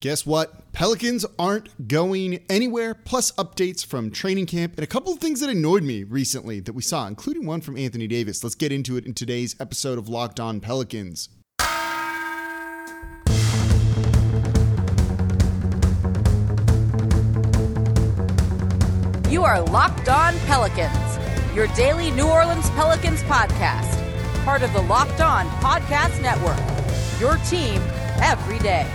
Guess what? Pelicans aren't going anywhere, plus updates from training camp and a couple of things that annoyed me recently that we saw, including one from Anthony Davis. Let's get into it in today's episode of Locked On Pelicans. You are Locked On Pelicans, your daily New Orleans Pelicans podcast, part of the Locked On Podcast Network. Your team every day.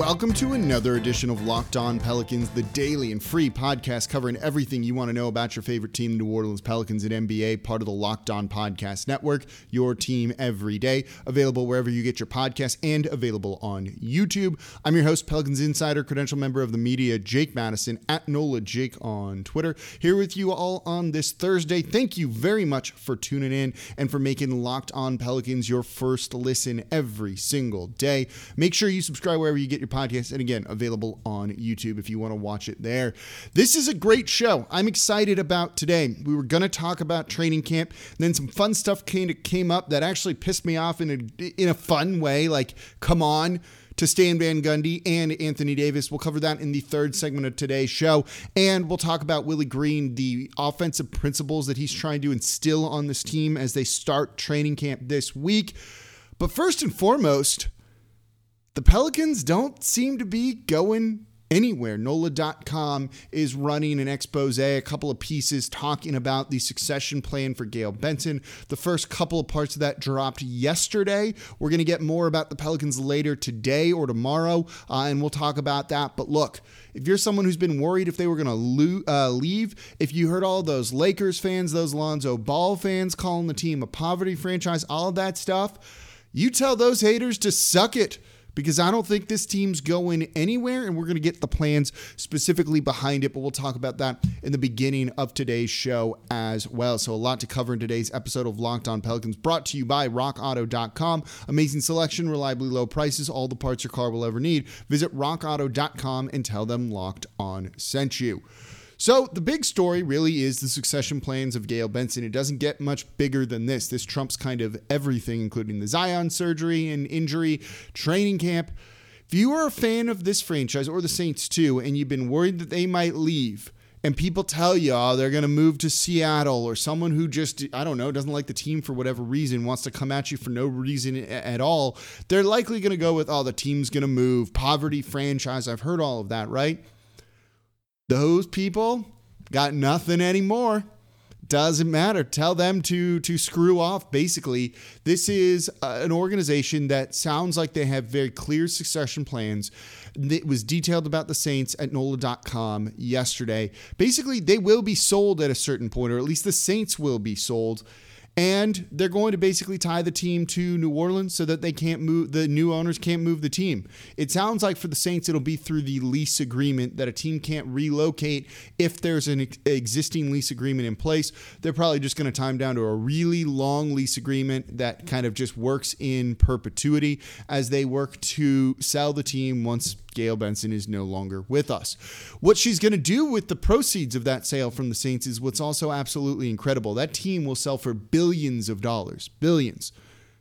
Welcome to another edition of Locked On Pelicans, the daily and free podcast covering everything you want to know about your favorite team, the New Orleans Pelicans and NBA, part of the Locked On Podcast Network, your team every day, available wherever you get your podcasts and available on YouTube. I'm your host, Pelicans Insider, credential member of the media, Jake Madison, at NOLA Jake on Twitter, here with you all on this Thursday. Thank you very much for tuning in and for making Locked On Pelicans your first listen every single day. Make sure you subscribe wherever you get your podcast. And again, available on YouTube if you want to watch it there. This is a great show. I'm excited about today. We were going to talk about training camp, then some fun stuff came, came up that actually pissed me off in a, in a fun way. Like, come on to Stan Van Gundy and Anthony Davis. We'll cover that in the third segment of today's show. And we'll talk about Willie Green, the offensive principles that he's trying to instill on this team as they start training camp this week. But first and foremost, the Pelicans don't seem to be going anywhere. NOLA.com is running an expose, a couple of pieces talking about the succession plan for Gayle Benson. The first couple of parts of that dropped yesterday. We're going to get more about the Pelicans later today or tomorrow, uh, and we'll talk about that. But look, if you're someone who's been worried if they were going to lo- uh, leave, if you heard all those Lakers fans, those Lonzo Ball fans calling the team a poverty franchise, all of that stuff, you tell those haters to suck it because I don't think this team's going anywhere, and we're going to get the plans specifically behind it, but we'll talk about that in the beginning of today's show as well. So, a lot to cover in today's episode of Locked On Pelicans, brought to you by RockAuto.com. Amazing selection, reliably low prices, all the parts your car will ever need. Visit RockAuto.com and tell them Locked On sent you. So the big story really is the succession plans of Gayle Benson. It doesn't get much bigger than this. This trumps kind of everything, including the Zion surgery and injury, training camp. If you are a fan of this franchise or the Saints too, and you've been worried that they might leave, and people tell you oh, they're going to move to Seattle or someone who just, I don't know, doesn't like the team for whatever reason, wants to come at you for no reason at all, they're likely going to go with, oh, the team's going to move, poverty franchise. I've heard all of that, right? Those people got nothing anymore. Doesn't matter. Tell them to to screw off. Basically, this is uh, an organization that sounds like they have very clear succession plans. It was detailed about the Saints at NOLA.com yesterday. Basically, they will be sold at a certain point, or at least the Saints will be sold and they're going to basically tie the team to New Orleans so that they can't move the new owners can't move the team. It sounds like for the Saints it'll be through the lease agreement that a team can't relocate if there's an existing lease agreement in place. They're probably just going to time down to a really long lease agreement that kind of just works in perpetuity as they work to sell the team once Gayle Benson is no longer with us. What she's going to do with the proceeds of that sale from the Saints is what's also absolutely incredible. That team will sell for billions of dollars, billions,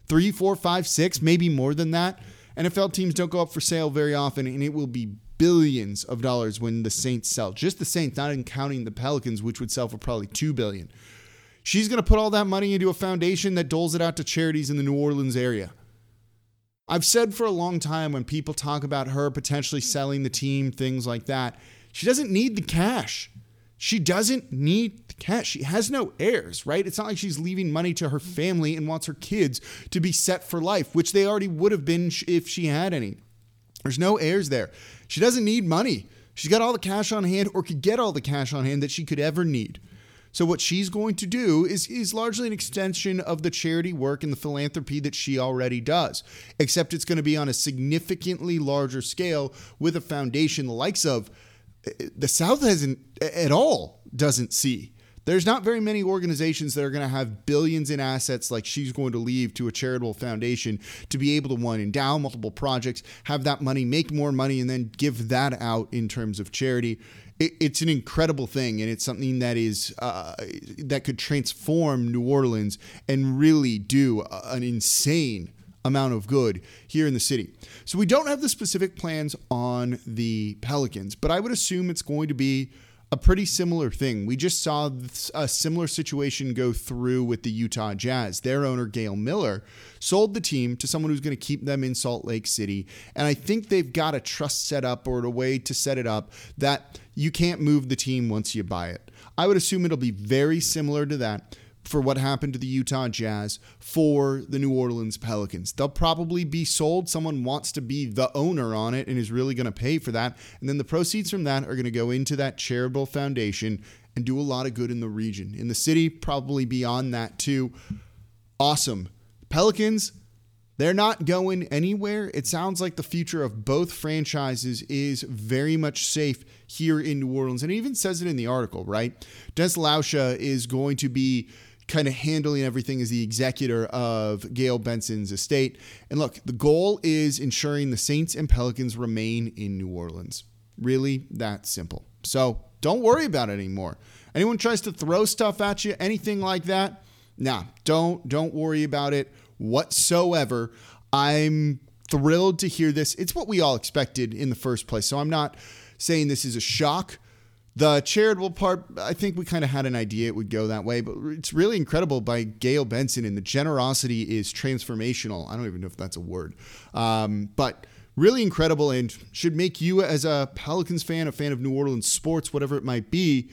three, four, five, six, maybe more than that. NFL teams don't go up for sale very often, and it will be billions of dollars when the Saints sell. Just the Saints, not even counting the Pelicans, which would sell for probably two billion. She's going to put all that money into a foundation that doles it out to charities in the New Orleans area. I've said for a long time when people talk about her potentially selling the team, things like that, she doesn't need the cash. She doesn't need the cash. She has no heirs, right? It's not like she's leaving money to her family and wants her kids to be set for life, which they already would have been if she had any. There's no heirs there. She doesn't need money. She's got all the cash on hand or could get all the cash on hand that she could ever need. So what she's going to do is is largely an extension of the charity work and the philanthropy that she already does, except it's going to be on a significantly larger scale with a foundation the likes of eh, eh, the South hasn't eh, at all doesn't see. There's not very many organizations that are going to have billions in assets like she's going to leave to a charitable foundation to be able to one endow multiple projects, have that money make more money, and then give that out in terms of charity. It, it's an incredible thing, and it's something that is uh, that could transform New Orleans and really do an insane amount of good here in the city. So we don't have the specific plans on the Pelicans, but I would assume it's going to be a pretty similar thing. We just saw a similar situation go through with the Utah Jazz. Their owner, Gail Miller, sold the team to someone who's going to keep them in Salt Lake City. And I think they've got a trust set up or a way to set it up that you can't move the team once you buy it. I would assume it'll be very similar to that for what happened to the Utah Jazz for the New Orleans Pelicans. They'll probably be sold. Someone wants to be the owner on it and is really going to pay for that. And then the proceeds from that are going to go into that charitable foundation and do a lot of good in the region. In the city, probably beyond that too. Awesome. Pelicans, they're not going anywhere. It sounds like the future of both franchises is very much safe here in New Orleans. And it even says it in the article, right? Dennis Lauscha is going to be kind of handling everything as the executor of Gayle Benson's estate. And look, the goal is ensuring the Saints and Pelicans remain in New Orleans. Really that simple. So don't worry about it anymore. Anyone tries to throw stuff at you, anything like that, nah, don't don't worry about it whatsoever. I'm thrilled to hear this. It's what we all expected in the first place. So I'm not saying this is a shock. The charitable part, I think we kind of had an idea it would go that way, but it's really incredible by Gayle Benson, and the generosity is transformational. I don't even know if that's a word, um, but really incredible and should make you, as a Pelicans fan, a fan of New Orleans sports, whatever it might be,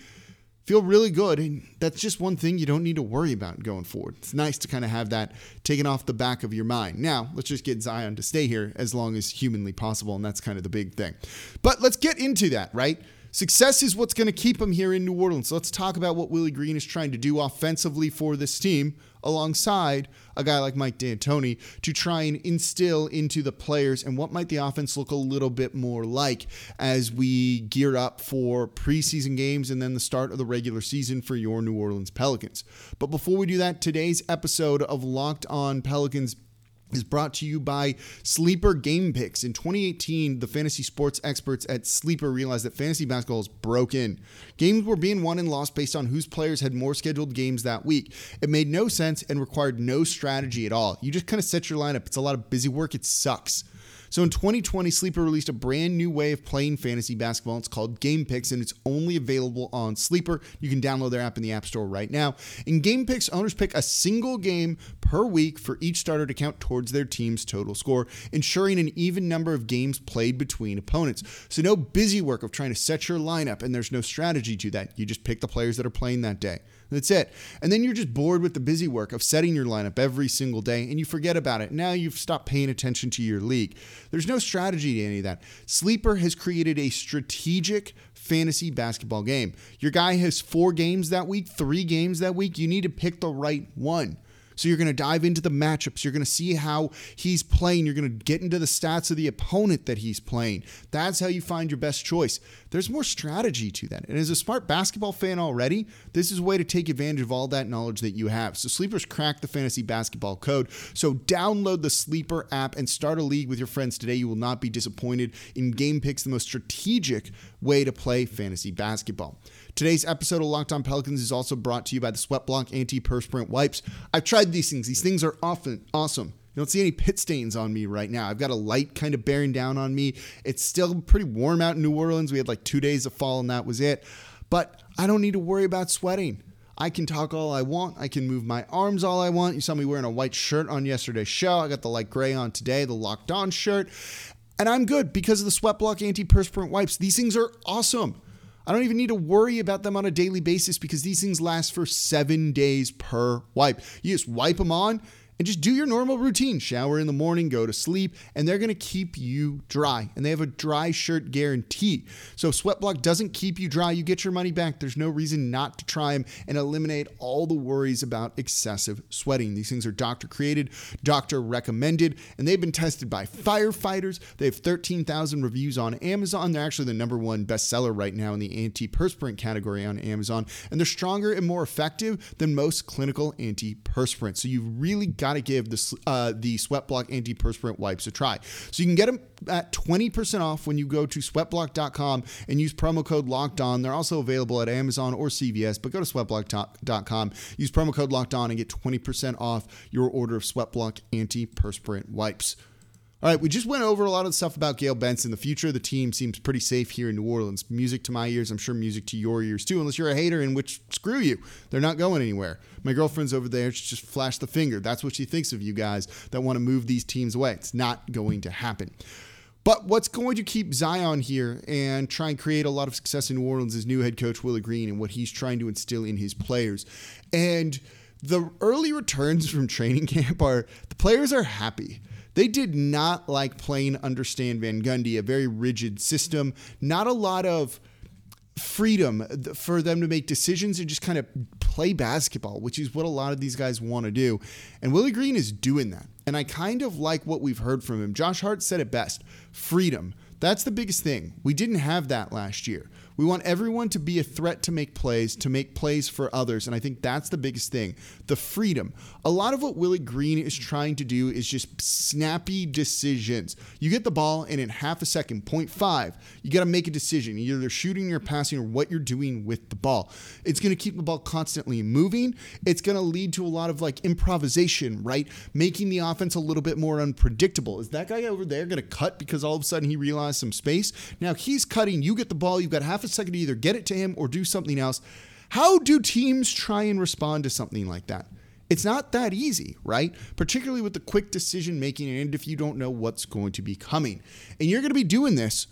feel really good. And that's just one thing you don't need to worry about going forward. It's nice to kind of have that taken off the back of your mind. Now, let's just get Zion to stay here as long as humanly possible. And that's kind of the big thing. But let's get into that, right? Success is what's going to keep him here in New Orleans. let's talk about what Willie Green is trying to do offensively for this team alongside a guy like Mike D'Antoni to try and instill into the players and what might the offense look a little bit more like as we gear up for preseason games and then the start of the regular season for your New Orleans Pelicans. But before we do that, today's episode of Locked On Pelicans is brought to you by Sleeper Game Picks. In 2018, the fantasy sports experts at Sleeper realized that fantasy basketball is broken. Games were being won and lost based on whose players had more scheduled games that week. It made no sense and required no strategy at all. You just kind of set your lineup. It's a lot of busy work. It sucks. So in 2020, Sleeper released a brand new way of playing fantasy basketball. It's called Game Picks, and it's only available on Sleeper. You can download their app in the App Store right now. In Game Picks, owners pick a single game per week for each starter to count towards their team's total score, ensuring an even number of games played between opponents. So no busy work of trying to set your lineup, and there's no strategy to that. You just pick the players that are playing that day. That's it. And then you're just bored with the busy work of setting your lineup every single day and you forget about it. Now you've stopped paying attention to your league. There's no strategy to any of that. Sleeper has created a strategic fantasy basketball game. Your guy has four games that week, three games that week. You need to pick the right one. So you're going to dive into the matchups. You're going to see how he's playing. You're going to get into the stats of the opponent that he's playing. That's how you find your best choice. There's more strategy to that. And as a smart basketball fan already, this is a way to take advantage of all that knowledge that you have. So Sleepers crack the fantasy basketball code. So download the Sleeper app and start a league with your friends today. You will not be disappointed in Game Picks, the most strategic way to play fantasy basketball. Today's episode of Locked On Pelicans is also brought to you by the Sweatblock Anti-Perspirant Wipes. I've tried these things. These things are often awesome. You don't see any pit stains on me right now. I've got a light kind of bearing down on me. It's still pretty warm out in New Orleans. We had like two days of fall and that was it. But I don't need to worry about sweating. I can talk all I want. I can move my arms all I want. You saw me wearing a white shirt on yesterday's show. I got the light gray on today, the locked on shirt. And I'm good because of the Sweatblock Anti-Perspirant Wipes. These things are awesome. I don't even need to worry about them on a daily basis because these things last for seven days per wipe. You just wipe them on and just do your normal routine. Shower in the morning, go to sleep, and they're going to keep you dry. And they have a dry shirt guarantee. So Sweatblock doesn't keep you dry, you get your money back. There's no reason not to try them and eliminate all the worries about excessive sweating. These things are doctor created, doctor recommended, and they've been tested by firefighters. They have 13,000 reviews on Amazon. They're actually the number one bestseller right now in the antiperspirant category on Amazon, and they're stronger and more effective than most clinical antiperspirants. So you've really got to give the uh, the Sweatblock antiperspirant wipes a try. So you can get them at 20% off when you go to sweatblock.com and use promo code locked on. They're also available at Amazon or CVS, but go to sweatblock.com, use promo code locked on and get 20% off your order of Sweatblock antiperspirant wipes. All right, we just went over a lot of stuff about Gayle Benson. The future of the team seems pretty safe here in New Orleans. Music to my ears, I'm sure music to your ears too, unless you're a hater, in which screw you. They're not going anywhere. My girlfriend's over there, she just flashed the finger. That's what she thinks of you guys that want to move these teams away. It's not going to happen. But what's going to keep Zion here and try and create a lot of success in New Orleans is new head coach Willie Green and what he's trying to instill in his players. And the early returns from training camp are the players are happy. They did not like playing under Stan Van Gundy, a very rigid system, not a lot of freedom for them to make decisions and just kind of play basketball, which is what a lot of these guys want to do. And Willie Green is doing that. And I kind of like what we've heard from him. Josh Hart said it best freedom. That's the biggest thing. We didn't have that last year. We want everyone to be a threat to make plays, to make plays for others. And I think that's the biggest thing the freedom. A lot of what Willie Green is trying to do is just snappy decisions. You get the ball, and in half a second, 0.5, you got to make a decision. You're either shooting or passing or what you're doing with the ball. It's going to keep the ball constantly moving. It's going to lead to a lot of like improvisation, right? Making the offense a little bit more unpredictable. Is that guy over there going to cut because all of a sudden he realized some space? Now he's cutting. You get the ball. You've got half a second to either get it to him or do something else. How do teams try and respond to something like that? It's not that easy, right? Particularly with the quick decision making and if you don't know what's going to be coming. And you're going to be doing this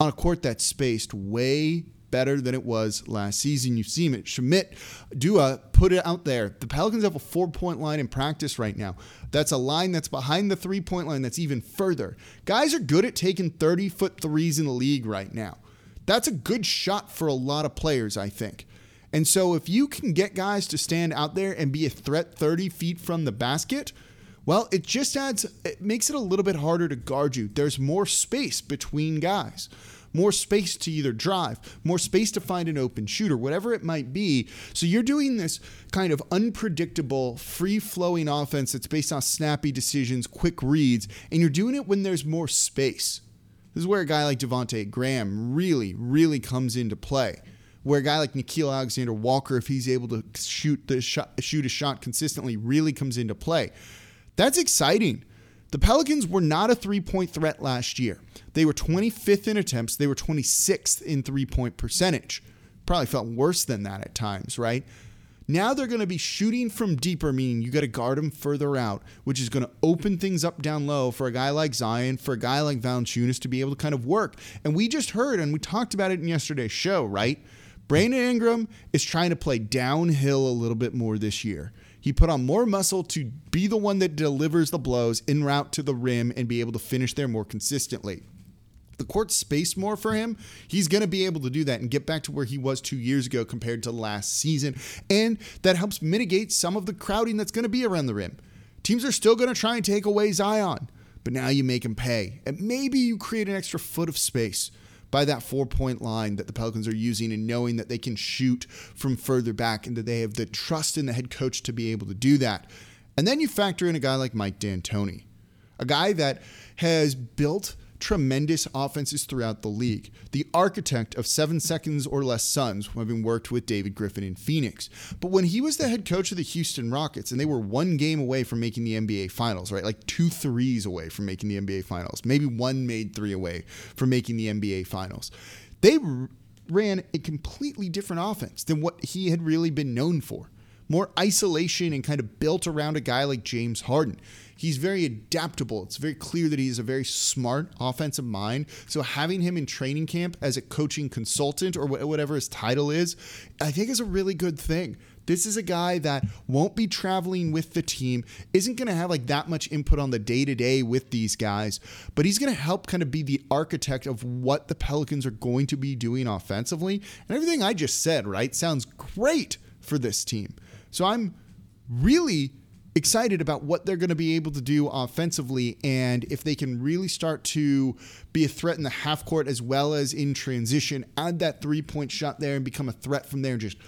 on a court that's spaced way better than it was last season. You've seen it. Shamit Dua put it out there. The Pelicans have a four point line in practice right now. That's a line that's behind the three point line that's even further. Guys are good at taking 30 foot threes in the league right now. That's a good shot for a lot of players, I think. And so if you can get guys to stand out there and be a threat 30 feet from the basket, well, it just adds, it makes it a little bit harder to guard you. There's more space between guys, more space to either drive, more space to find an open shooter, whatever it might be. So you're doing this kind of unpredictable, free flowing offense that's based on snappy decisions, quick reads, and you're doing it when there's more space. This is where a guy like Devonte Graham really, really comes into play. Where a guy like Nickeil Alexander Walker, if he's able to shoot the shot, shoot a shot consistently, really comes into play. That's exciting. The Pelicans were not a three point threat last year. They were 25th in attempts, they were 26th in three point percentage. Probably felt worse than that at times, right? Now they're going to be shooting from deeper, meaning you got to guard them further out, which is going to open things up down low for a guy like Zion, for a guy like Valanciunas to be able to kind of work. And we just heard, and we talked about it in yesterday's show, right? Brandon Ingram is trying to play downhill a little bit more this year. He put on more muscle to be the one that delivers the blows en route to the rim and be able to finish there more consistently the court space more for him, he's going to be able to do that and get back to where he was two years ago compared to last season. And that helps mitigate some of the crowding that's going to be around the rim. Teams are still going to try and take away Zion, but now you make him pay. And maybe you create an extra foot of space by that four point line that the Pelicans are using and knowing that they can shoot from further back and that they have the trust in the head coach to be able to do that. And then you factor in a guy like Mike D'Antoni, a guy that has built tremendous offenses throughout the league. The architect of seven seconds or less Suns, having worked with David Griffin in Phoenix. But when he was the head coach of the Houston Rockets, and they were one game away from making the NBA Finals, right? Like two threes away from making the NBA Finals, maybe one made three away from making the NBA Finals. They ran a completely different offense than what he had really been known for more isolation and kind of built around a guy like James Harden. He's very adaptable. It's very clear that he's a very smart offensive mind. So having him in training camp as a coaching consultant or whatever his title is, I think is a really good thing. This is a guy that won't be traveling with the team, isn't going to have like that much input on the day to day with these guys, but he's going to help kind of be the architect of what the Pelicans are going to be doing offensively. And everything I just said, right, sounds great for this team. So I'm really excited about what they're going to be able to do offensively and if they can really start to be a threat in the half court as well as in transition, add that three point shot there and become a threat from there and just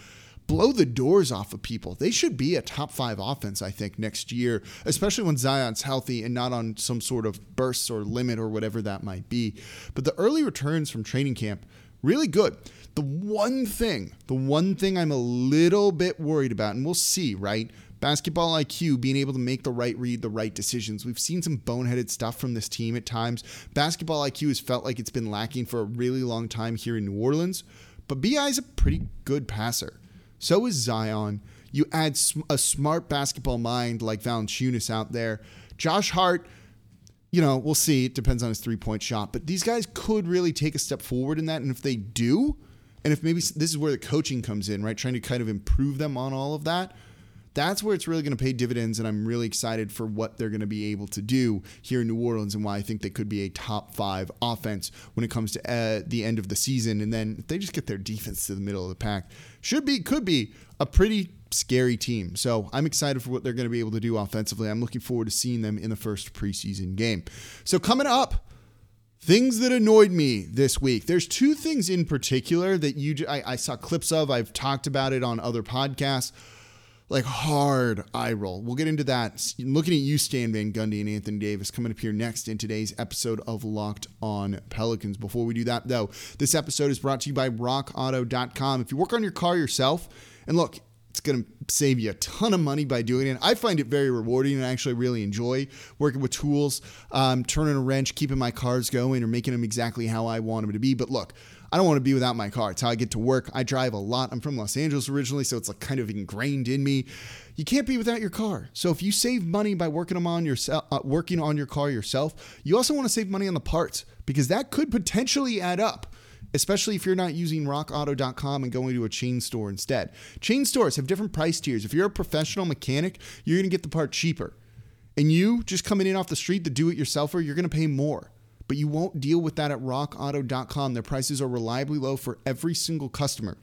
blow the doors off of people. They should be a top five offense, I think, next year, especially when Zion's healthy and not on some sort of bursts or limit or whatever that might be. But the early returns from training camp, really good. The one thing, the one thing I'm a little bit worried about, and we'll see, right? Basketball IQ, being able to make the right read, the right decisions. We've seen some boneheaded stuff from this team at times. Basketball IQ has felt like it's been lacking for a really long time here in New Orleans, but BI is a pretty good passer. So is Zion. You add a smart basketball mind like Valanciunas out there. Josh Hart, you know, we'll see. It depends on his three point shot, but these guys could really take a step forward in that. And if they do, and if maybe this is where the coaching comes in, right? Trying to kind of improve them on all of that that's where it's really going to pay dividends. And I'm really excited for what they're going to be able to do here in New Orleans and why I think they could be a top five offense when it comes to uh, the end of the season. And then if they just get their defense to the middle of the pack, should be, could be a pretty scary team. So I'm excited for what they're going to be able to do offensively. I'm looking forward to seeing them in the first preseason game. So coming up, Things that annoyed me this week. There's two things in particular that you I, I saw clips of. I've talked about it on other podcasts like hard eye roll. We'll get into that. Looking at you, Stan Van Gundy and Anthony Davis, coming up here next in today's episode of Locked On Pelicans. Before we do that, though, this episode is brought to you by RockAuto.com. If you work on your car yourself, and look, it's going to save you a ton of money by doing it. I find it very rewarding and I actually really enjoy working with tools, um, turning a wrench, keeping my cars going, or making them exactly how I want them to be. But look, I don't want to be without my car. It's how I get to work. I drive a lot. I'm from Los Angeles originally, so it's like kind of ingrained in me. You can't be without your car. So if you save money by working them on yourself, uh, working on your car yourself, you also want to save money on the parts because that could potentially add up especially if you're not using rockauto.com and going to a chain store instead. Chain stores have different price tiers. If you're a professional mechanic, you're going to get the part cheaper. And you just coming in off the street, the do it yourselfer, you're going to pay more but you won't deal with that at rockauto.com. Their prices are reliably low for every single customer.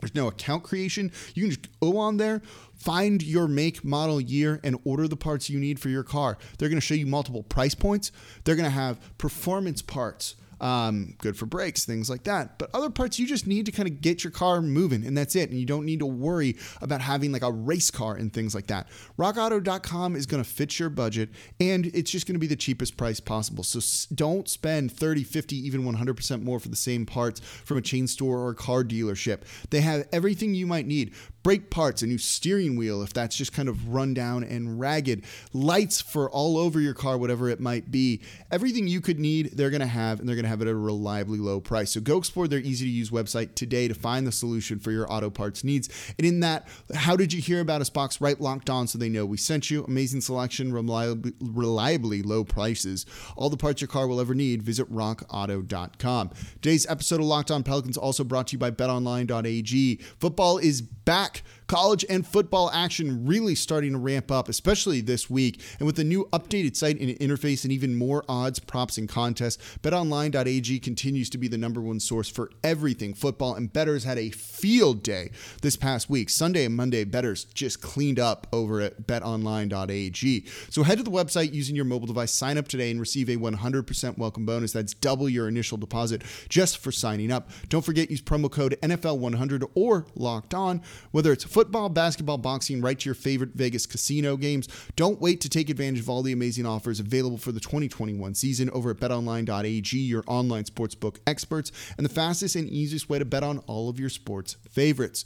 There's no account creation. You can just go on there, find your make, model, year, and order the parts you need for your car. They're going to show you multiple price points. They're going to have performance parts um, good for brakes, things like that. But other parts, you just need to kind of get your car moving, and that's it. And you don't need to worry about having like a race car and things like that. RockAuto.com is going to fit your budget, and it's just going to be the cheapest price possible. So don't spend 30, 50, even 100% more for the same parts from a chain store or a car dealership. They have everything you might need brake parts, a new steering wheel if that's just kind of run down and ragged, lights for all over your car, whatever it might be. Everything you could need, they're going to have, and they're going to have it at a reliably low price. So go explore their easy to use website today to find the solution for your auto parts needs. And in that, how did you hear about us box right locked on so they know we sent you? Amazing selection, reliably, reliably low prices. All the parts your car will ever need. Visit rockauto.com. Today's episode of Locked On Pelicans also brought to you by betonline.ag. Football is back back. College and football action really starting to ramp up, especially this week. And with the new updated site and interface and even more odds, props, and contests, betonline.ag continues to be the number one source for everything football. And bettors had a field day this past week. Sunday and Monday, bettors just cleaned up over at betonline.ag. So head to the website using your mobile device, sign up today, and receive a 100% welcome bonus. That's double your initial deposit just for signing up. Don't forget, use promo code NFL100 or locked on whether it's football, basketball, boxing, right to your favorite Vegas casino games, don't wait to take advantage of all the amazing offers available for the 2021 season over at betonline.ag, your online sportsbook experts, and the fastest and easiest way to bet on all of your sports favorites.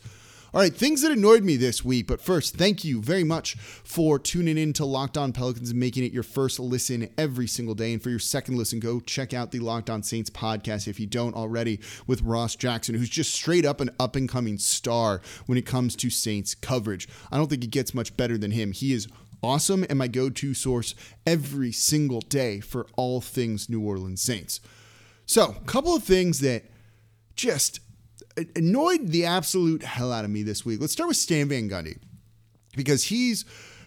All right, things that annoyed me this week. But first, thank you very much for tuning in to Locked On Pelicans and making it your first listen every single day. And for your second listen, go check out the Locked On Saints podcast if you don't already with Ross Jackson, who's just straight up an up and coming star when it comes to Saints coverage. I don't think it gets much better than him. He is awesome and my go to source every single day for all things New Orleans Saints. So, a couple of things that just annoyed the absolute hell out of me this week. Let's start with Stan Van Gundy because he's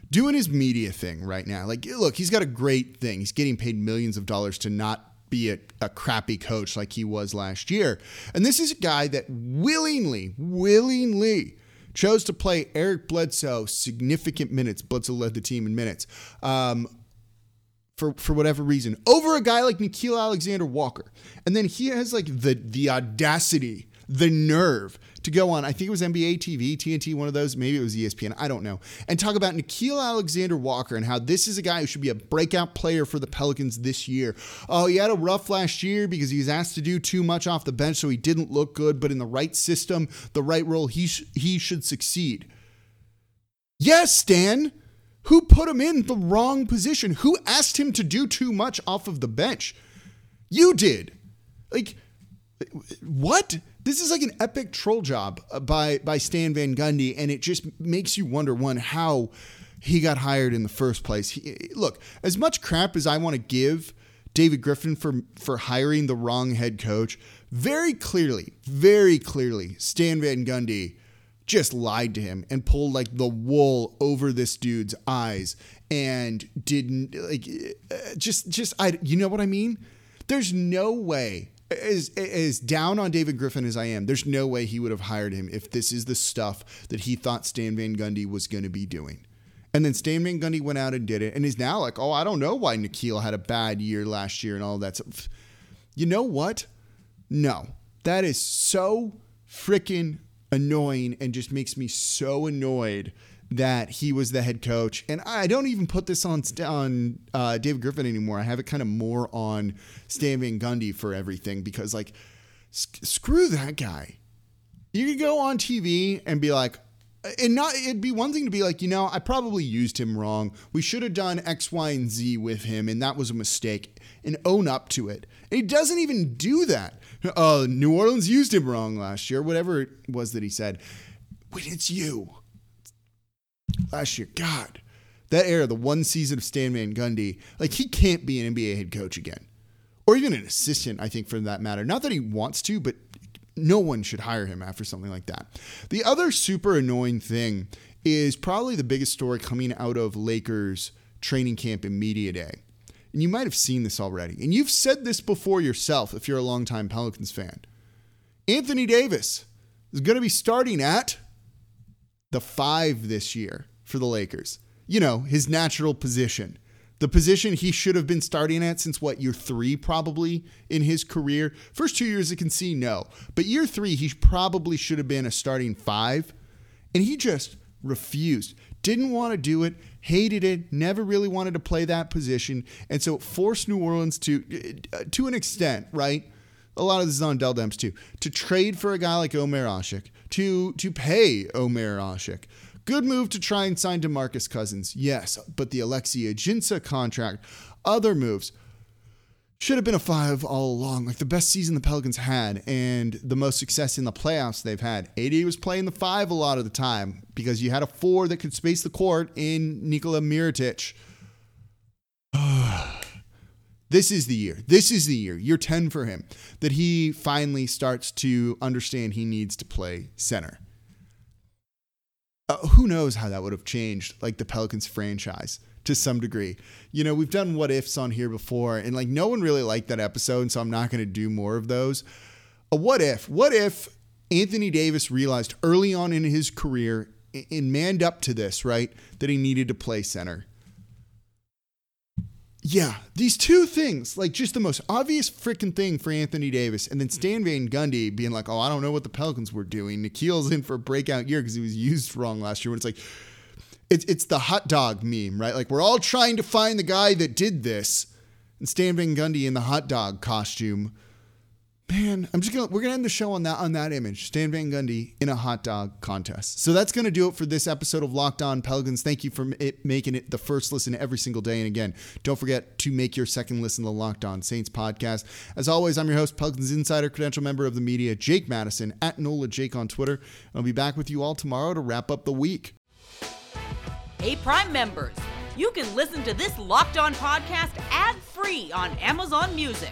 doing his media thing right now. Like, look, he's got a great thing. He's getting paid millions of dollars to not be a, a, crappy coach like he was last year. And this is a guy that willingly, willingly chose to play Eric Bledsoe significant minutes. Bledsoe led the team in minutes. Um, for, for whatever reason, over a guy like Nickeil Alexander Walker. And then he has like the the audacity the nerve to go on, I think it was NBA TV, TNT, one of those, maybe it was ESPN, I don't know, and talk about Nickeil Alexander Walker and how this is a guy who should be a breakout player for the Pelicans this year. Oh, he had a rough last year because he was asked to do too much off the bench, so he didn't look good, but in the right system, the right role, he, sh- he should succeed. Yes, Stan. Who put him in the wrong position? Who asked him to do too much off of the bench? You did. Like, what? This is like an epic troll job uh, by by Stan Van Gundy, and it just makes you wonder one how he got hired in the first place. He, look, as much crap as I want to give David Griffin for for hiring the wrong head coach, very clearly, very clearly, Stan Van Gundy just lied to him and pulled like the wool over this dude's eyes and didn't like uh, just just I you know what I mean? There's no way as as down on David Griffin as I am, there's no way he would have hired him if this is the stuff that he thought Stan Van Gundy was going to be doing. And then Stan Van Gundy went out and did it, and is now like, oh, I don't know why Nickeil had a bad year last year and all that stuff. You know what? No, that is so freaking annoying and just makes me so annoyed that he was the head coach. And I don't even put this on on uh, David Griffin anymore. I have it kind of more on Stan Van Gundy for everything because like sc- screw that guy. You could go on TV and be like, and not it'd be one thing to be like, you know, I probably used him wrong. We should have done X, Y, and Z with him, and that was a mistake, and own up to it. And he doesn't even do that. Uh, New Orleans used him wrong last year, whatever it was that he said. When it's you last year. God, that era, the one season of Stan Van Gundy, like he can't be an NBA head coach again, or even an assistant. I think for that matter. Not that he wants to, but no one should hire him after something like that. The other super annoying thing is probably the biggest story coming out of Lakers training camp and media day. And you might have seen this already. And you've said this before yourself if you're a longtime Pelicans fan. Anthony Davis is going to be starting at the five this year for the Lakers. You know, his natural position. The position he should have been starting at since what, year three, probably in his career. First two years, I can see no. But year three, he probably should have been a starting five. And he just refused. Didn't want to do it, hated it, never really wanted to play that position. And so it forced New Orleans to, uh, to an extent, right? A lot of this is on Dell Demps too, to trade for a guy like Omer Asik, to, to pay Omer Asik Good move to try and sign DeMarcus Cousins, yes, but the Alexis Ajinca contract, other moves. Should have been a five all along, like the best season the Pelicans had and the most success in the playoffs they've had. AD was playing the five a lot of the time because you had a four that could space the court in Nikola Mirotic. this is the year. This is the year, year 10 for him, that he finally starts to understand he needs to play center uh, who knows how that would have changed like the Pelicans franchise to some degree. You know, we've done what ifs on here before, and like no one really liked that episode, and so I'm not going to do more of those. A what if? What if Anthony Davis realized early on in his career and manned up to this, right, that he needed to play center? Yeah, these two things, like just the most obvious freaking thing for Anthony Davis, and then Stan Van Gundy being like, "Oh, I don't know what the Pelicans were doing." Nickeil's in for a breakout year because he was used wrong last year. When it's like, it's it's the hot dog meme, right? Like we're all trying to find the guy that did this, and Stan Van Gundy in the hot dog costume Man, I'm just gonna we're gonna end the show on that on that image. Stan Van Gundy in a hot dog contest. So that's gonna do it for this episode of Locked On Pelicans. Thank you for it, making it the first listen every single day. And again, don't forget to make your second listen to the Locked On Saints podcast. As always, I'm your host, Pelicans Insider, credential member of the media, Jake Madison at Nola Jake on Twitter. I'll be back with you all tomorrow to wrap up the week. Hey, Prime members, you can listen to this Locked On podcast ad free on Amazon Music.